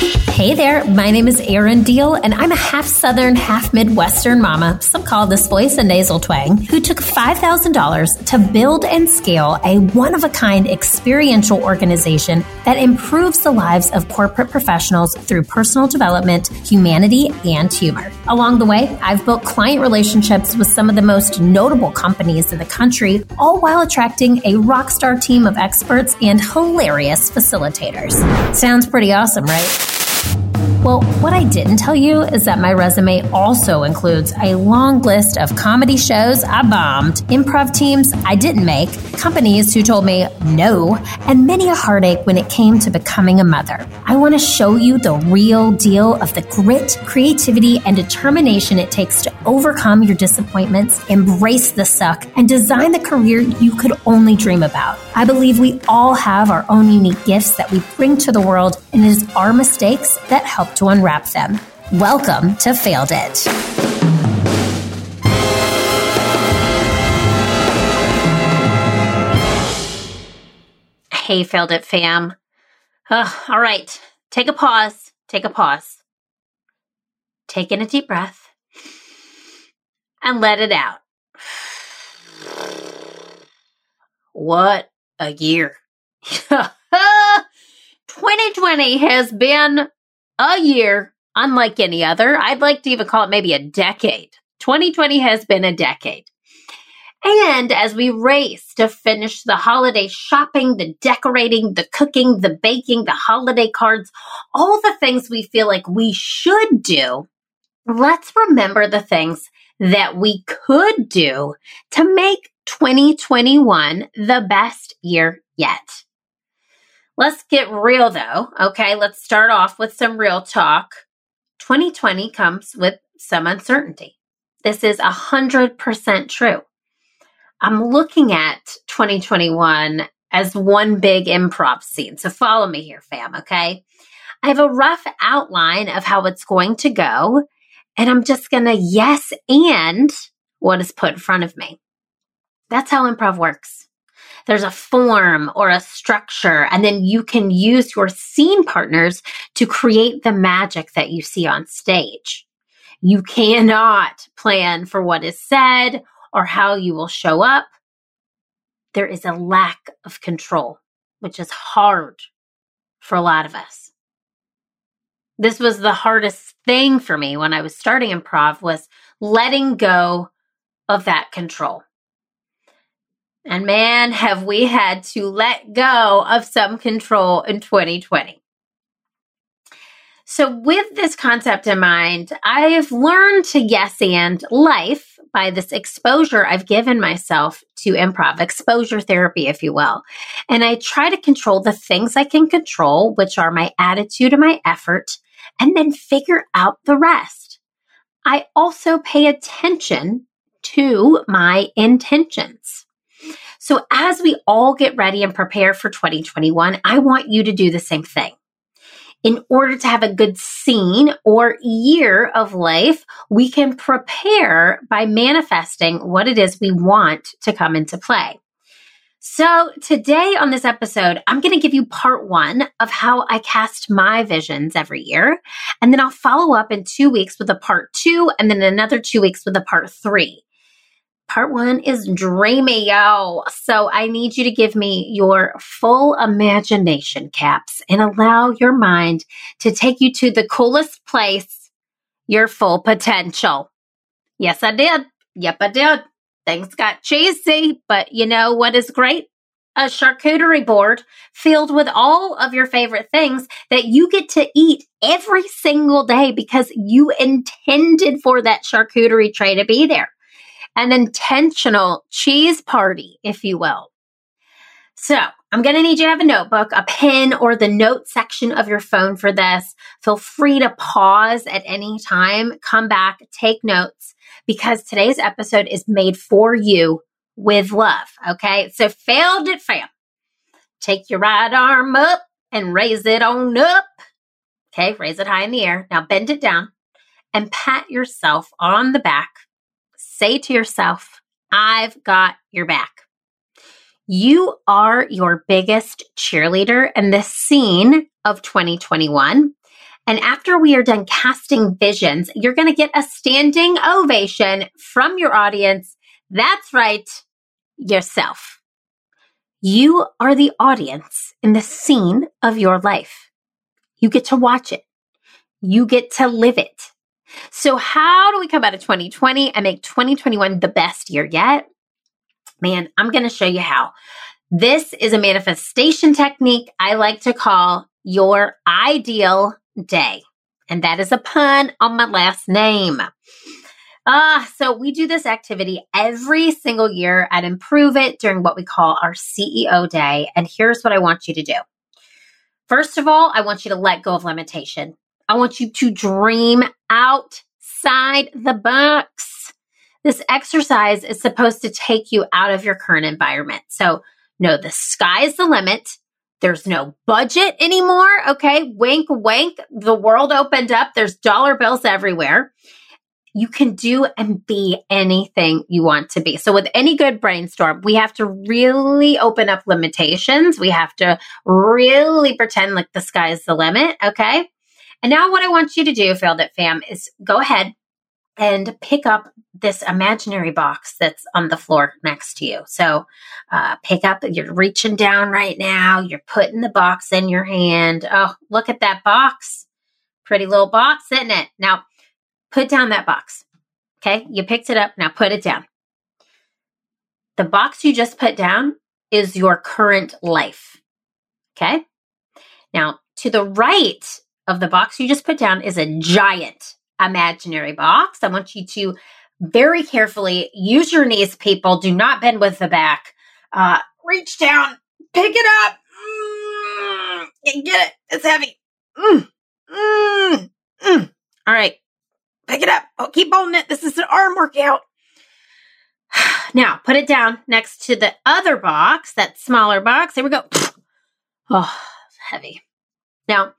Hey there, my name is Erin Diehl, and I'm a half Southern, half Midwestern mama, some call this voice a nasal twang, who took $5,000 to build and scale a one of a kind experiential organization that improves the lives of corporate professionals through personal development, humanity, and humor. Along the way, I've built client relationships with some of the most notable companies in the country, all while attracting a rock star team of experts and hilarious facilitators. Sounds pretty awesome, right? Well, what I didn't tell you is that my resume also includes a long list of comedy shows I bombed, improv teams I didn't make, companies who told me no, and many a heartache when it came to becoming a mother. I want to show you the real deal of the grit, creativity, and determination it takes to overcome your disappointments, embrace the suck, and design the career you could only dream about. I believe we all have our own unique gifts that we bring to the world, and it is our mistakes that help to unwrap them. Welcome to Failed It. Hey, Failed It fam. Uh, all right, take a pause. Take a pause. Take in a deep breath and let it out. What a year. 2020 has been a year unlike any other. I'd like to even call it maybe a decade. 2020 has been a decade. And as we race to finish the holiday shopping, the decorating, the cooking, the baking, the holiday cards, all the things we feel like we should do, let's remember the things that we could do to make 2021 the best year yet. Let's get real though. Okay, let's start off with some real talk. 2020 comes with some uncertainty. This is 100% true. I'm looking at 2021 as one big improv scene. So follow me here, fam, okay? I have a rough outline of how it's going to go, and I'm just going to yes and what is put in front of me. That's how improv works there's a form or a structure, and then you can use your scene partners to create the magic that you see on stage. You cannot plan for what is said or how you will show up. There is a lack of control, which is hard for a lot of us. This was the hardest thing for me when I was starting improv was letting go of that control. And man, have we had to let go of some control in 2020. So, with this concept in mind, I've learned to yes and life by this exposure I've given myself to improv, exposure therapy, if you will. And I try to control the things I can control, which are my attitude and my effort, and then figure out the rest. I also pay attention to my intentions. So as we all get ready and prepare for 2021, I want you to do the same thing. In order to have a good scene or year of life, we can prepare by manifesting what it is we want to come into play. So, today on this episode, I'm going to give you part one of how I cast my visions every year. And then I'll follow up in two weeks with a part two, and then another two weeks with a part three. Part one is dreamy, yo. So I need you to give me your full imagination caps and allow your mind to take you to the coolest place, your full potential. Yes, I did. Yep, I did. Things got cheesy, but you know what is great? A charcuterie board filled with all of your favorite things that you get to eat every single day because you intended for that charcuterie tray to be there an intentional cheese party, if you will. So I'm going to need you to have a notebook, a pen, or the note section of your phone for this. Feel free to pause at any time, come back, take notes, because today's episode is made for you with love. Okay. So failed it, fam. Take your right arm up and raise it on up. Okay. Raise it high in the air. Now bend it down and pat yourself on the back say to yourself, I've got your back. You are your biggest cheerleader in the scene of 2021. And after we are done casting visions, you're going to get a standing ovation from your audience. That's right, yourself. You are the audience in the scene of your life. You get to watch it. You get to live it. So, how do we come out of 2020 and make 2021 the best year yet? Man, I'm going to show you how. This is a manifestation technique I like to call your ideal day. And that is a pun on my last name. Ah, uh, so we do this activity every single year at Improve It during what we call our CEO day. And here's what I want you to do. First of all, I want you to let go of limitation. I want you to dream outside the box. This exercise is supposed to take you out of your current environment. So, no, the sky is the limit. There's no budget anymore. Okay. Wink, wink. The world opened up. There's dollar bills everywhere. You can do and be anything you want to be. So, with any good brainstorm, we have to really open up limitations. We have to really pretend like the sky is the limit. Okay. And now, what I want you to do, Failed It Fam, is go ahead and pick up this imaginary box that's on the floor next to you. So, uh, pick up, you're reaching down right now, you're putting the box in your hand. Oh, look at that box. Pretty little box, isn't it? Now, put down that box. Okay, you picked it up, now put it down. The box you just put down is your current life. Okay, now to the right of the box you just put down is a giant imaginary box. I want you to very carefully use your knees, people. Do not bend with the back. Uh, reach down, pick it up, mm, get it. It's heavy. Mm, mm, mm. All right, pick it up. Oh, keep holding it. This is an arm workout. Now, put it down next to the other box, that smaller box. There we go. Oh, heavy. Now,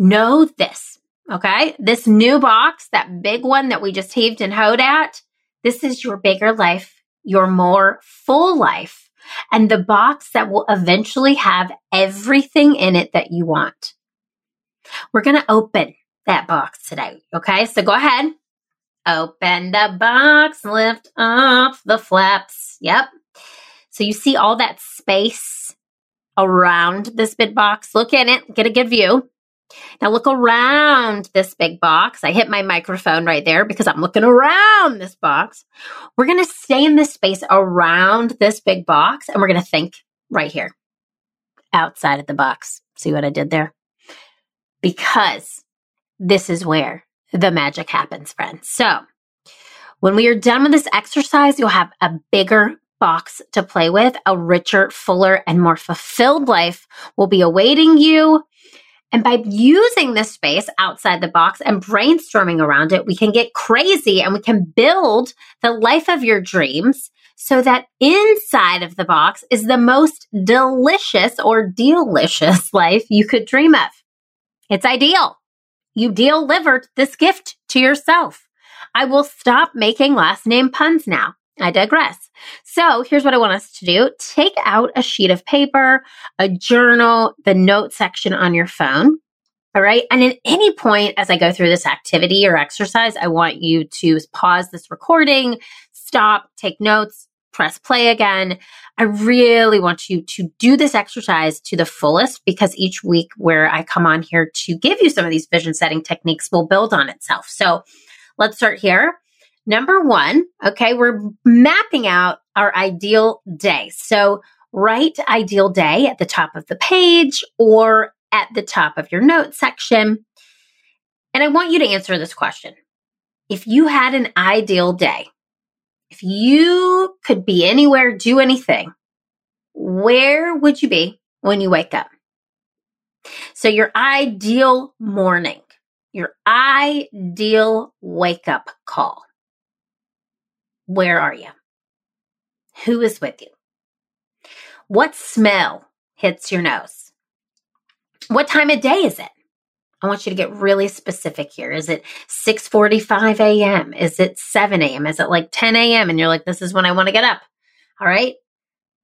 know this Okay. This new box, that big one that we just heaved and hoed at, this is your bigger life, your more full life, and the box that will eventually have everything in it that you want. We're going to open that box today. Okay. So go ahead. Open the box, lift off the flaps. Yep. So you see all that space around this big box. Look in it, get a good view. Now look around this big box. I hit my microphone right there because I'm looking around this box. We're going to stay in this space around this big box and we're going to think right here outside of the box. See what I did there? Because this is where the magic happens, friends. So when we are done with this exercise, you'll have a bigger box to play with. A richer, fuller, and more fulfilled life will be awaiting you. And by using this space outside the box and brainstorming around it, we can get crazy and we can build the life of your dreams so that inside of the box is the most delicious or delicious life you could dream of. It's ideal. You delivered this gift to yourself. I will stop making last name puns now. I digress. So here's what I want us to do. Take out a sheet of paper, a journal, the note section on your phone. All right. And at any point as I go through this activity or exercise, I want you to pause this recording, stop, take notes, press play again. I really want you to do this exercise to the fullest because each week where I come on here to give you some of these vision setting techniques will build on itself. So let's start here. Number one, okay, we're mapping out our ideal day. So write ideal day at the top of the page or at the top of your notes section. And I want you to answer this question. If you had an ideal day, if you could be anywhere, do anything, where would you be when you wake up? So, your ideal morning, your ideal wake up call. Where are you? Who is with you? What smell hits your nose? What time of day is it? I want you to get really specific here. Is it 6:45 a.m.? Is it 7 a.m.? Is it like 10 a.m. and you're like this is when I want to get up? All right?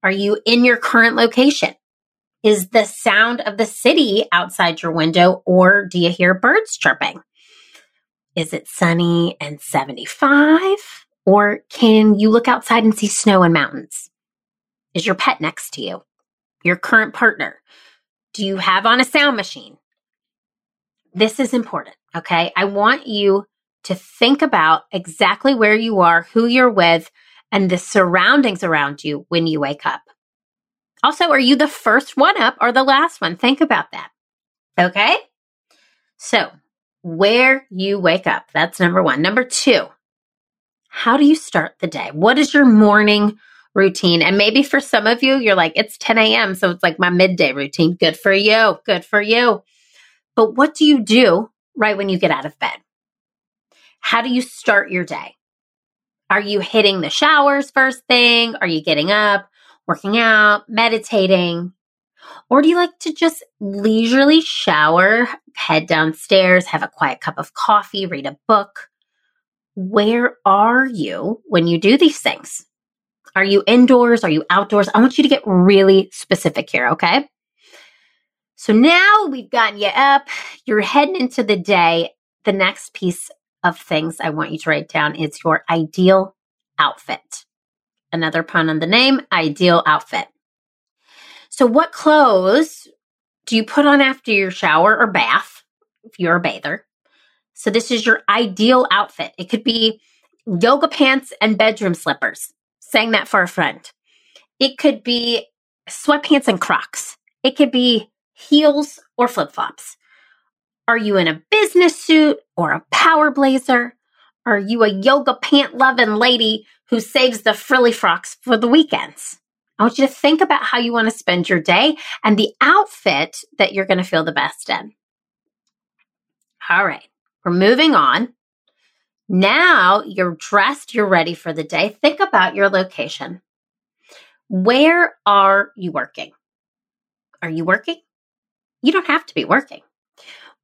Are you in your current location? Is the sound of the city outside your window, or do you hear birds chirping? Is it sunny and 75? Or can you look outside and see snow and mountains? Is your pet next to you? Your current partner? Do you have on a sound machine? This is important, okay? I want you to think about exactly where you are, who you're with, and the surroundings around you when you wake up. Also, are you the first one up or the last one? Think about that. Okay? So, where you wake up. That's number one. Number two, how do you start the day? What is your morning routine. And maybe for some of you, you're like, it's 10 a.m. So it's like my midday routine. Good for you. Good for you. But what do you do right when you get out of bed? How do you start your day? Are you hitting the showers first thing? Are you getting up, working out, meditating? Or do you like to just leisurely shower, head downstairs, have a quiet cup of coffee, read a book? Where are you when you do these things? Are you indoors? Are you outdoors? I want you to get really specific here, okay? So now we've gotten you up, you're heading into the day. The next piece of things I want you to write down is your ideal outfit. Another pun on the name, ideal outfit. So, what clothes do you put on after your shower or bath if you're a bather? So, this is your ideal outfit. It could be yoga pants and bedroom slippers saying that for a friend. It could be sweatpants and Crocs. It could be heels or flip flops. Are you in a business suit or a power blazer? Are you a yoga pant loving lady who saves the frilly frocks for the weekends? I want you to think about how you want to spend your day and the outfit that you're going to feel the best in. All right, we're moving on now you're dressed, you're ready for the day. Think about your location. Where are you working? Are you working? You don't have to be working.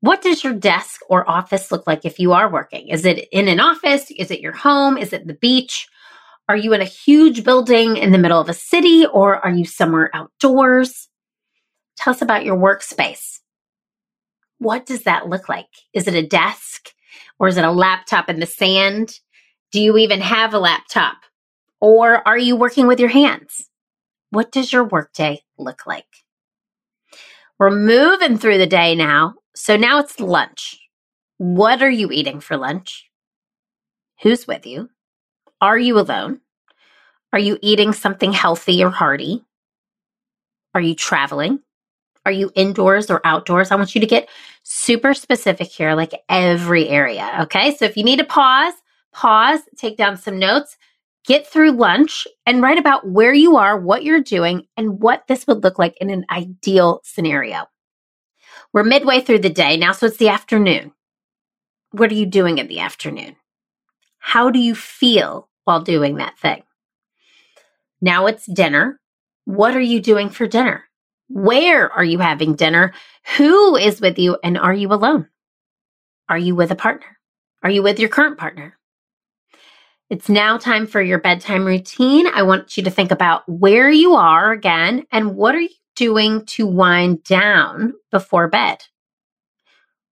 What does your desk or office look like if you are working? Is it in an office? Is it your home? Is it the beach? Are you in a huge building in the middle of a city or are you somewhere outdoors? Tell us about your workspace. What does that look like? Is it a desk? Or is it a laptop in the sand? Do you even have a laptop? Or are you working with your hands? What does your workday look like? We're moving through the day now. So now it's lunch. What are you eating for lunch? Who's with you? Are you alone? Are you eating something healthy or hearty? Are you traveling? Are you indoors or outdoors? I want you to get super specific here, like every area. Okay. So if you need to pause, pause, take down some notes, get through lunch, and write about where you are, what you're doing, and what this would look like in an ideal scenario. We're midway through the day now, so it's the afternoon. What are you doing in the afternoon? How do you feel while doing that thing? Now it's dinner. What are you doing for dinner? Where are you having dinner? Who is with you? And are you alone? Are you with a partner? Are you with your current partner? It's now time for your bedtime routine. I want you to think about where you are again and what are you doing to wind down before bed?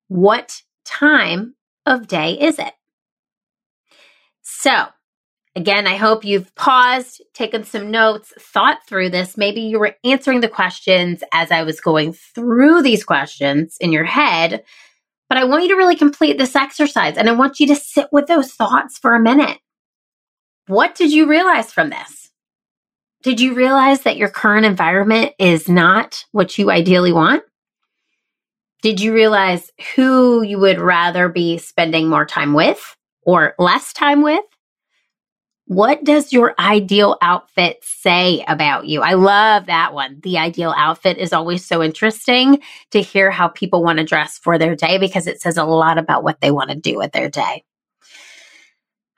What time of day is it? So, Again, I hope you've paused, taken some notes, thought through this. Maybe you were answering the questions as I was going through these questions in your head. But I want you to really complete this exercise and I want you to sit with those thoughts for a minute. What did you realize from this? Did you realize that your current environment is not what you ideally want? Did you realize who you would rather be spending more time with or less time with? What does your ideal outfit say about you? I love that one. The ideal outfit is always so interesting to hear how people want to dress for their day because it says a lot about what they want to do with their day.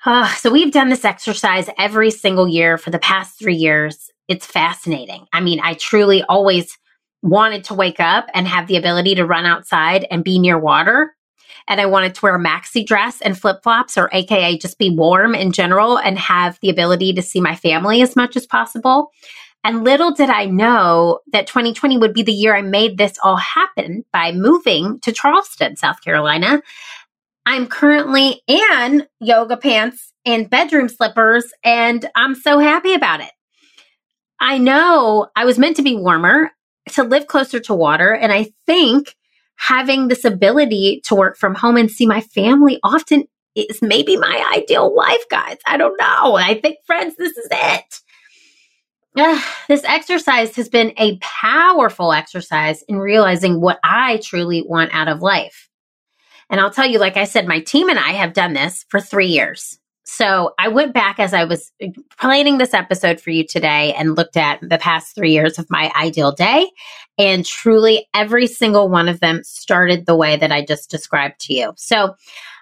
Uh, so we've done this exercise every single year for the past three years. It's fascinating. I mean, I truly always wanted to wake up and have the ability to run outside and be near water and I wanted to wear a maxi dress and flip flops, or AKA just be warm in general and have the ability to see my family as much as possible. And little did I know that 2020 would be the year I made this all happen by moving to Charleston, South Carolina. I'm currently in yoga pants and bedroom slippers, and I'm so happy about it. I know I was meant to be warmer, to live closer to water, and I think having this ability to work from home and see my family often is maybe my ideal life, guys. I don't know. I think, friends, this is it. This exercise has been a powerful exercise in realizing what I truly want out of life. And I'll tell you, like I said, my team and I have done this for three years. So I went back as I was planning this episode for you today and looked at the past three years of my ideal day. And truly, every single one of them started the way that I just described to you. So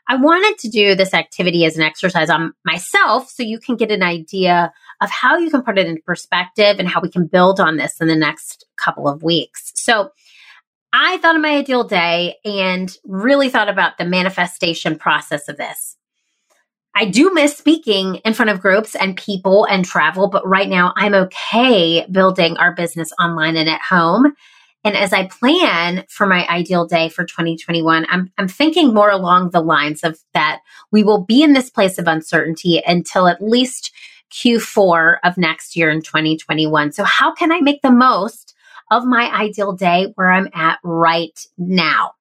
I wanted to do this activity as an exercise on myself so you can get an idea of how you can put it into perspective and how we can build on this in the next couple of weeks. So I thought of my ideal day and really thought about the manifestation process of this. I do miss speaking in front of groups and people and travel, but right now I'm okay building our business online and at home. And as I plan for my ideal day for 2021, I'm, I'm thinking more along the lines of that we will be in this place of uncertainty until at least Q4 of next year in 2021. So, how can I make the most of my ideal day where I'm at right now?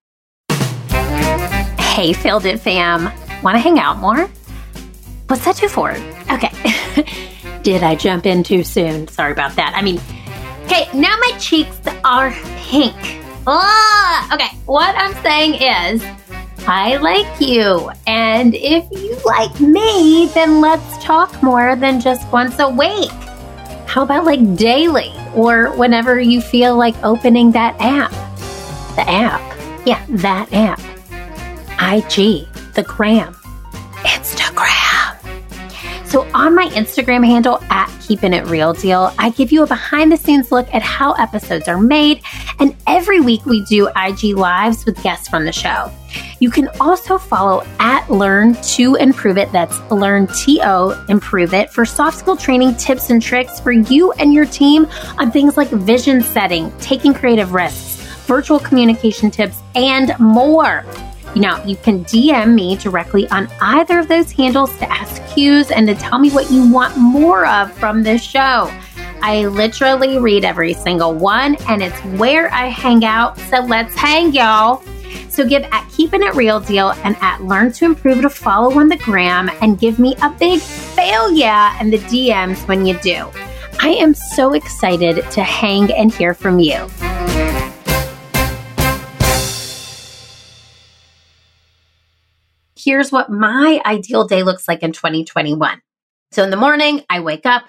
Hey, Failed It fam. Want to hang out more? What's that do for? Okay. Did I jump in too soon? Sorry about that. I mean, Okay, now my cheeks are pink. Oh, okay, what I'm saying is, I like you. And if you like me, then let's talk more than just once a week. How about like daily or whenever you feel like opening that app? The app. Yeah, that app. IG, the gram, Instagram. So on my Instagram handle at Keeping It Real Deal, I give you a behind the scenes look at how episodes are made. And every week we do IG lives with guests from the show. You can also follow at Learn to Improve It. That's Learn to Improve It for soft skill training tips and tricks for you and your team on things like vision setting, taking creative risks, virtual communication tips, and more. Now, you can DM me directly on either of those handles to ask cues and to tell me what you want more of from this show. I literally read every single one, and it's where I hang out. So let's hang, y'all. So give at Keeping It Real Deal and at Learn to Improve to follow on the gram and give me a big fail yeah in the DMs when you do. I am so excited to hang and hear from you. Here's what my ideal day looks like in 2021. So in the morning, I wake up,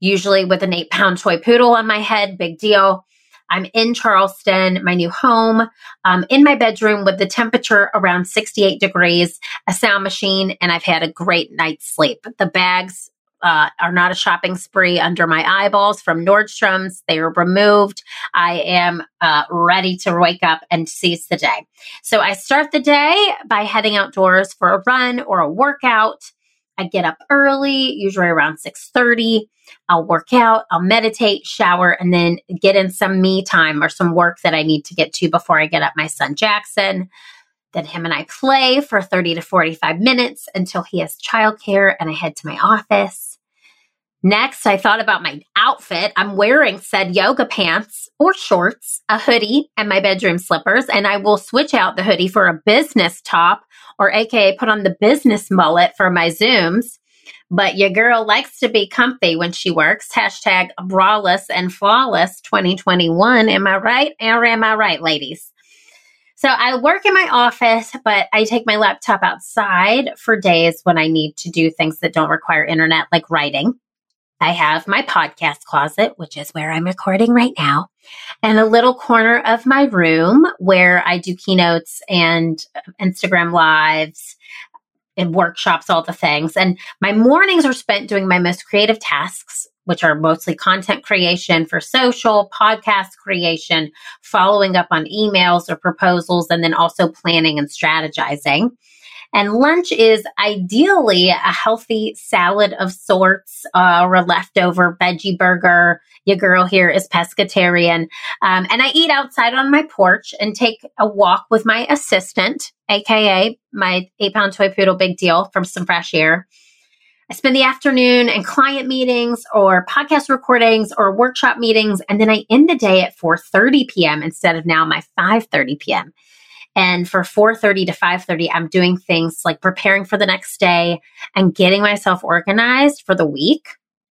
usually with an eight pound toy poodle on my head, big deal. I'm in Charleston, my new home, um, in my bedroom with the temperature around 68 degrees, a sound machine, and I've had a great night's sleep. The bags uh, are not a shopping spree under my eyeballs from Nordstrom's. They are removed. I am uh, ready to wake up and seize the day. So I start the day by heading outdoors for a run or a workout. I get up early, usually around 6:30. I'll work out, I'll meditate, shower, and then get in some me time or some work that I need to get to before I get up my son Jackson. Then him and I play for 30 to 45 minutes until he has childcare and I head to my office. Next, I thought about my outfit. I'm wearing said yoga pants or shorts, a hoodie, and my bedroom slippers. And I will switch out the hoodie for a business top or AKA put on the business mullet for my Zooms. But your girl likes to be comfy when she works. Hashtag braless and flawless 2021. Am I right? Or am I right, ladies? So I work in my office, but I take my laptop outside for days when I need to do things that don't require internet, like writing. I have my podcast closet, which is where I'm recording right now, and a little corner of my room where I do keynotes and Instagram lives and workshops, all the things. And my mornings are spent doing my most creative tasks, which are mostly content creation for social, podcast creation, following up on emails or proposals, and then also planning and strategizing. And lunch is ideally a healthy salad of sorts uh, or a leftover veggie burger. Your girl here is pescatarian. Um, and I eat outside on my porch and take a walk with my assistant, AKA my eight pound toy poodle big deal from some fresh air. I spend the afternoon in client meetings or podcast recordings or workshop meetings, and then I end the day at 4:30 p.m. instead of now my 5:30 p.m. And for 4:30 to 5:30, I'm doing things like preparing for the next day and getting myself organized for the week.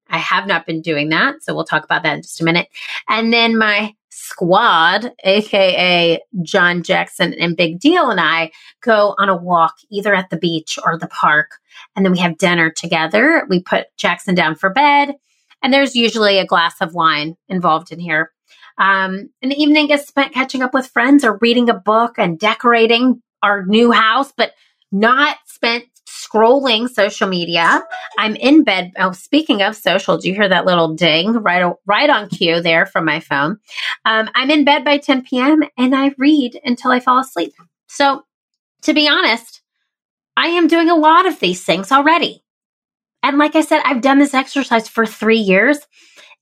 I have not been doing that, so we'll talk about that in just a minute. And then my squad, aka John Jackson and Big Deal, and I go on a walk either at the beach or the park. And then we have dinner together. We put Jackson down for bed, and there's usually a glass of wine involved in here. Um, the evening is spent catching up with friends or reading a book and decorating our new house, but not spent scrolling social media. I'm in bed. Oh, speaking of social, do you hear that little ding right, right on cue there from my phone? Um, I'm in bed by 10 p.m. and I read until I fall asleep. So, to be honest, I am doing a lot of these things already. And like I said, I've done this exercise for three years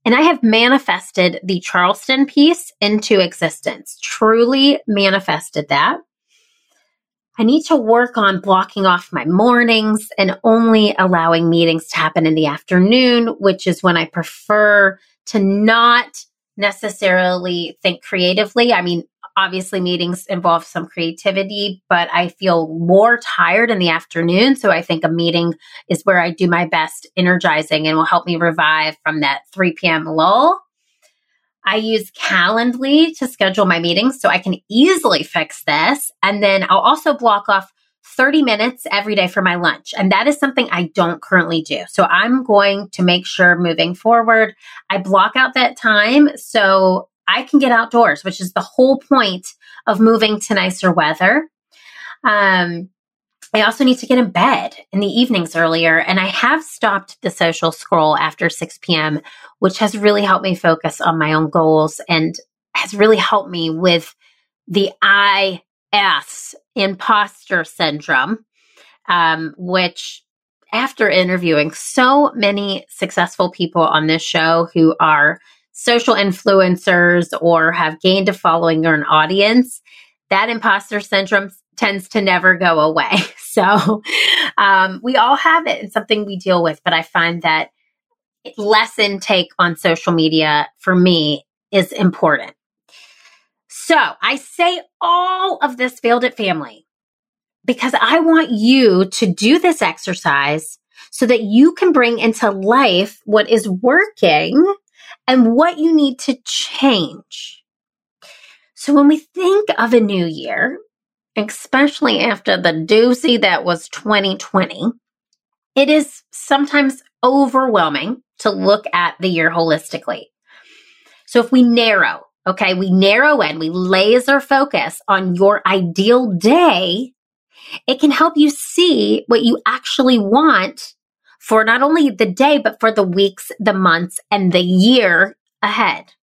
and I have manifested the Charleston piece into existence, truly manifested that. I need to work on blocking off my mornings and only allowing meetings to happen in the afternoon, which is when I prefer to not necessarily think creatively. I mean, obviously meetings involve some creativity, but I feel more tired in the afternoon. So I think a meeting is where I do my best energizing and will help me revive from that 3 p.m. lull. I use Calendly to schedule my meetings so I can easily fix this. And then I'll also block off 30 minutes every day for my lunch. And that is something I don't currently do. So I'm going to make sure moving forward, I block out that time so I can get outdoors, which is the whole point of moving to nicer weather. Um, I also need to get in bed in the evenings earlier, and I have stopped the social scroll after 6 p.m., which has really helped me focus on my own goals and has really helped me with the IS imposter syndrome, um, which after interviewing so many successful people on this show who are social influencers or have gained a following or an audience, that imposter syndrome tends to never go away. So um, we all have it. It's something we deal with, but I find that less intake on social media for me is important. So I say all of this failed at family because I want you to do this exercise so that you can bring into life what is working and what you need to change. So when we think of a new year, especially after the doozy that was 2020, it is sometimes overwhelming to look at the year holistically. So if we narrow, okay, we narrow in, we laser focus on your ideal day, it can help you see what you actually want for not only the day, but for the weeks, the months, and the year ahead.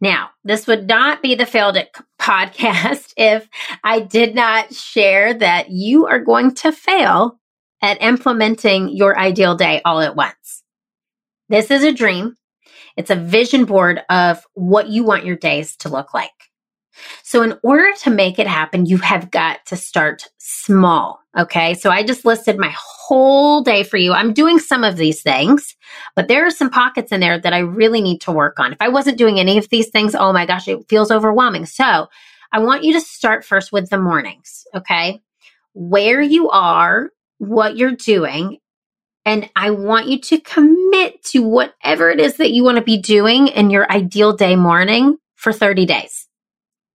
Now, this would not be the Failed podcast if I did not share that you are going to fail at implementing your ideal day all at once. This is a dream. It's a vision board of what you want your days to look like. So, in order to make it happen, you have got to start small. Okay. So, I just listed my whole day for you. I'm doing some of these things, but there are some pockets in there that I really need to work on. If I wasn't doing any of these things, oh my gosh, it feels overwhelming. So, I want you to start first with the mornings. Okay. Where you are, what you're doing, and I want you to commit to whatever it is that you want to be doing in your ideal day morning for 30 days.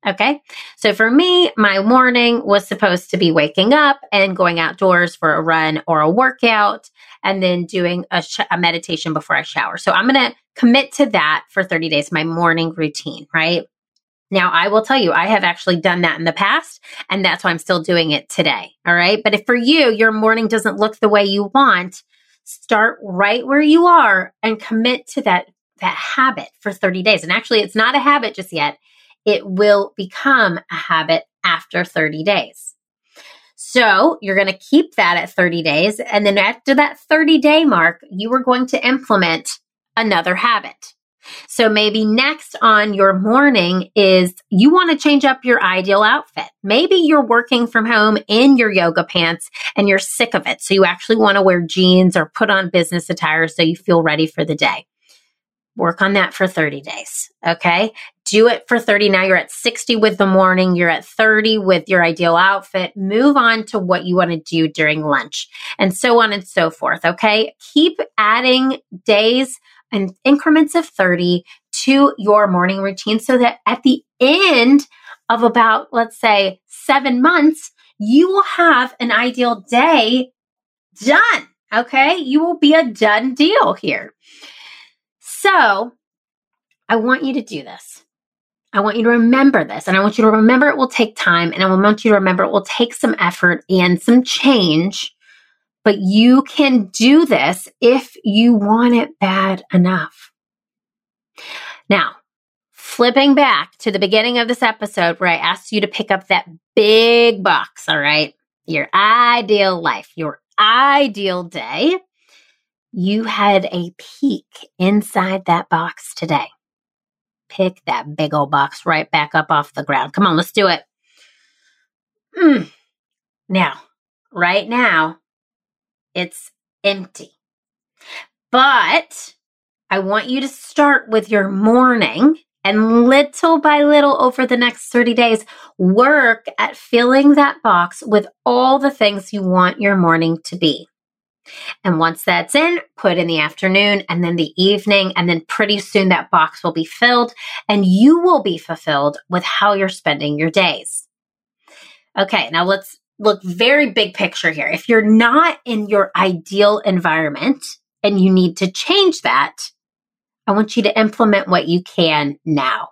Okay. So for me, my morning was supposed to be waking up and going outdoors for a run or a workout and then doing a, sh- a meditation before I shower. So I'm going to commit to that for 30 days, my morning routine, right? Now, I will tell you, I have actually done that in the past, and that's why I'm still doing it today. All right. But if for you, your morning doesn't look the way you want, start right where you are and commit to that, that habit for 30 days. And actually, it's not a habit just yet it will become a habit after 30 days. So you're going to keep that at 30 days. And then after that 30 day mark, you are going to implement another habit. So maybe next on your morning is you want to change up your ideal outfit. Maybe you're working from home in your yoga pants and you're sick of it. So you actually want to wear jeans or put on business attire so you feel ready for the day. Work on that for 30 days. Okay. Do it for 30. Now you're at 60 with the morning. You're at 30 with your ideal outfit. Move on to what you want to do during lunch and so on and so forth. Okay. Keep adding days and increments of 30 to your morning routine so that at the end of about, let's say, seven months, you will have an ideal day done. Okay. You will be a done deal here. So I want you to do this. I want you to remember this and I want you to remember it will take time and I want you to remember it will take some effort and some change but you can do this if you want it bad enough. Now, flipping back to the beginning of this episode where I asked you to pick up that big box, all right? Your ideal life, your ideal day. You had a peek inside that box today. Pick that big old box right back up off the ground. Come on, let's do it. Mm. Now, right now, it's empty. But I want you to start with your morning and little by little over the next 30 days, work at filling that box with all the things you want your morning to be. And once that's in, put in the afternoon and then the evening, and then pretty soon that box will be filled and you will be fulfilled with how you're spending your days. Okay, now let's look very big picture here. If you're not in your ideal environment and you need to change that, I want you to implement what you can now.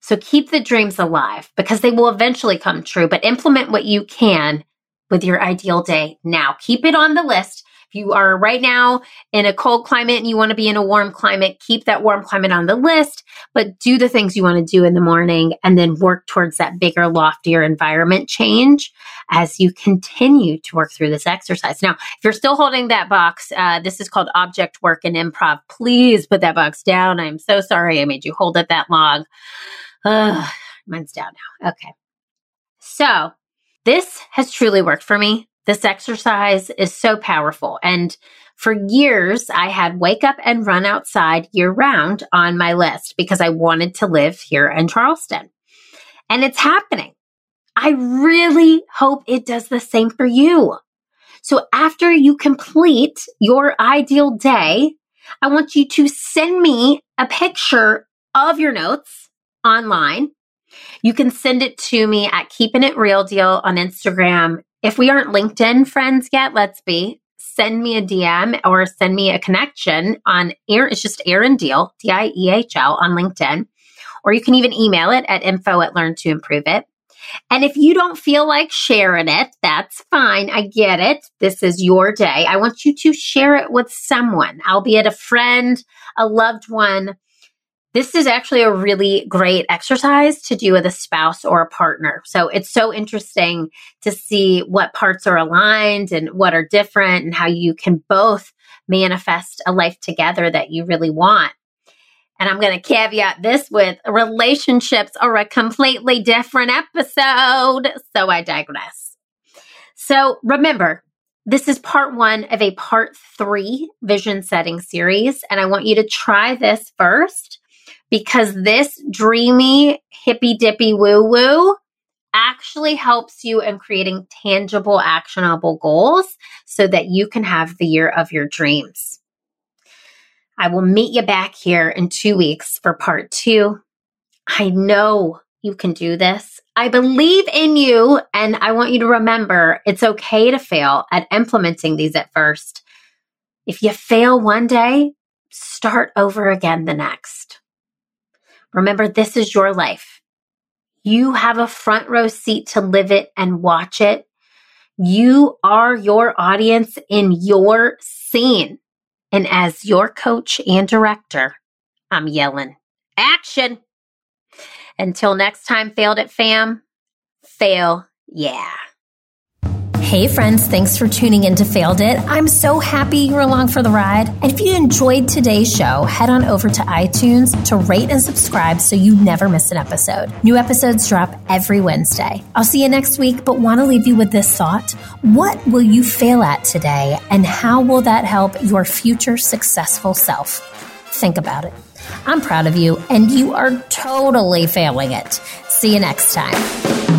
So keep the dreams alive because they will eventually come true, but implement what you can with your ideal day now. Keep it on the list if you are right now in a cold climate and you want to be in a warm climate, keep that warm climate on the list, but do the things you want to do in the morning and then work towards that bigger, loftier environment change as you continue to work through this exercise. Now, if you're still holding that box, uh, this is called object work and improv. Please put that box down. I'm so sorry I made you hold it that long. Uh, mine's down now. Okay. So, this has truly worked for me. This exercise is so powerful. And for years, I had wake up and run outside year round on my list because I wanted to live here in Charleston. And it's happening. I really hope it does the same for you. So after you complete your ideal day, I want you to send me a picture of your notes online. You can send it to me at Keeping It Real Deal on Instagram if we aren't LinkedIn friends yet, let's be. Send me a DM or send me a connection on air. It's just Erin Diehl, D I E H L on LinkedIn. Or you can even email it at info at learn to improve it. And if you don't feel like sharing it, that's fine. I get it. This is your day. I want you to share it with someone, albeit a friend, a loved one, this is actually a really great exercise to do with a spouse or a partner. So it's so interesting to see what parts are aligned and what are different and how you can both manifest a life together that you really want. And I'm going to caveat this with relationships are a completely different episode. So I digress. So remember, this is part one of a part three vision setting series. And I want you to try this first because this dreamy, hippy dippy woo woo actually helps you in creating tangible, actionable goals so that you can have the year of your dreams. I will meet you back here in two weeks for part two. I know you can do this. I believe in you, and I want you to remember it's okay to fail at implementing these at first. If you fail one day, start over again the next. Remember, this is your life. You have a front row seat to live it and watch it. You are your audience in your scene. And as your coach and director, I'm yelling, action. Until next time, failed it, fam. Fail, yeah. Hey, friends, thanks for tuning in to Failed It. I'm so happy you're along for the ride. And if you enjoyed today's show, head on over to iTunes to rate and subscribe so you never miss an episode. New episodes drop every Wednesday. I'll see you next week, but want to leave you with this thought What will you fail at today, and how will that help your future successful self? Think about it. I'm proud of you, and you are totally failing it. See you next time.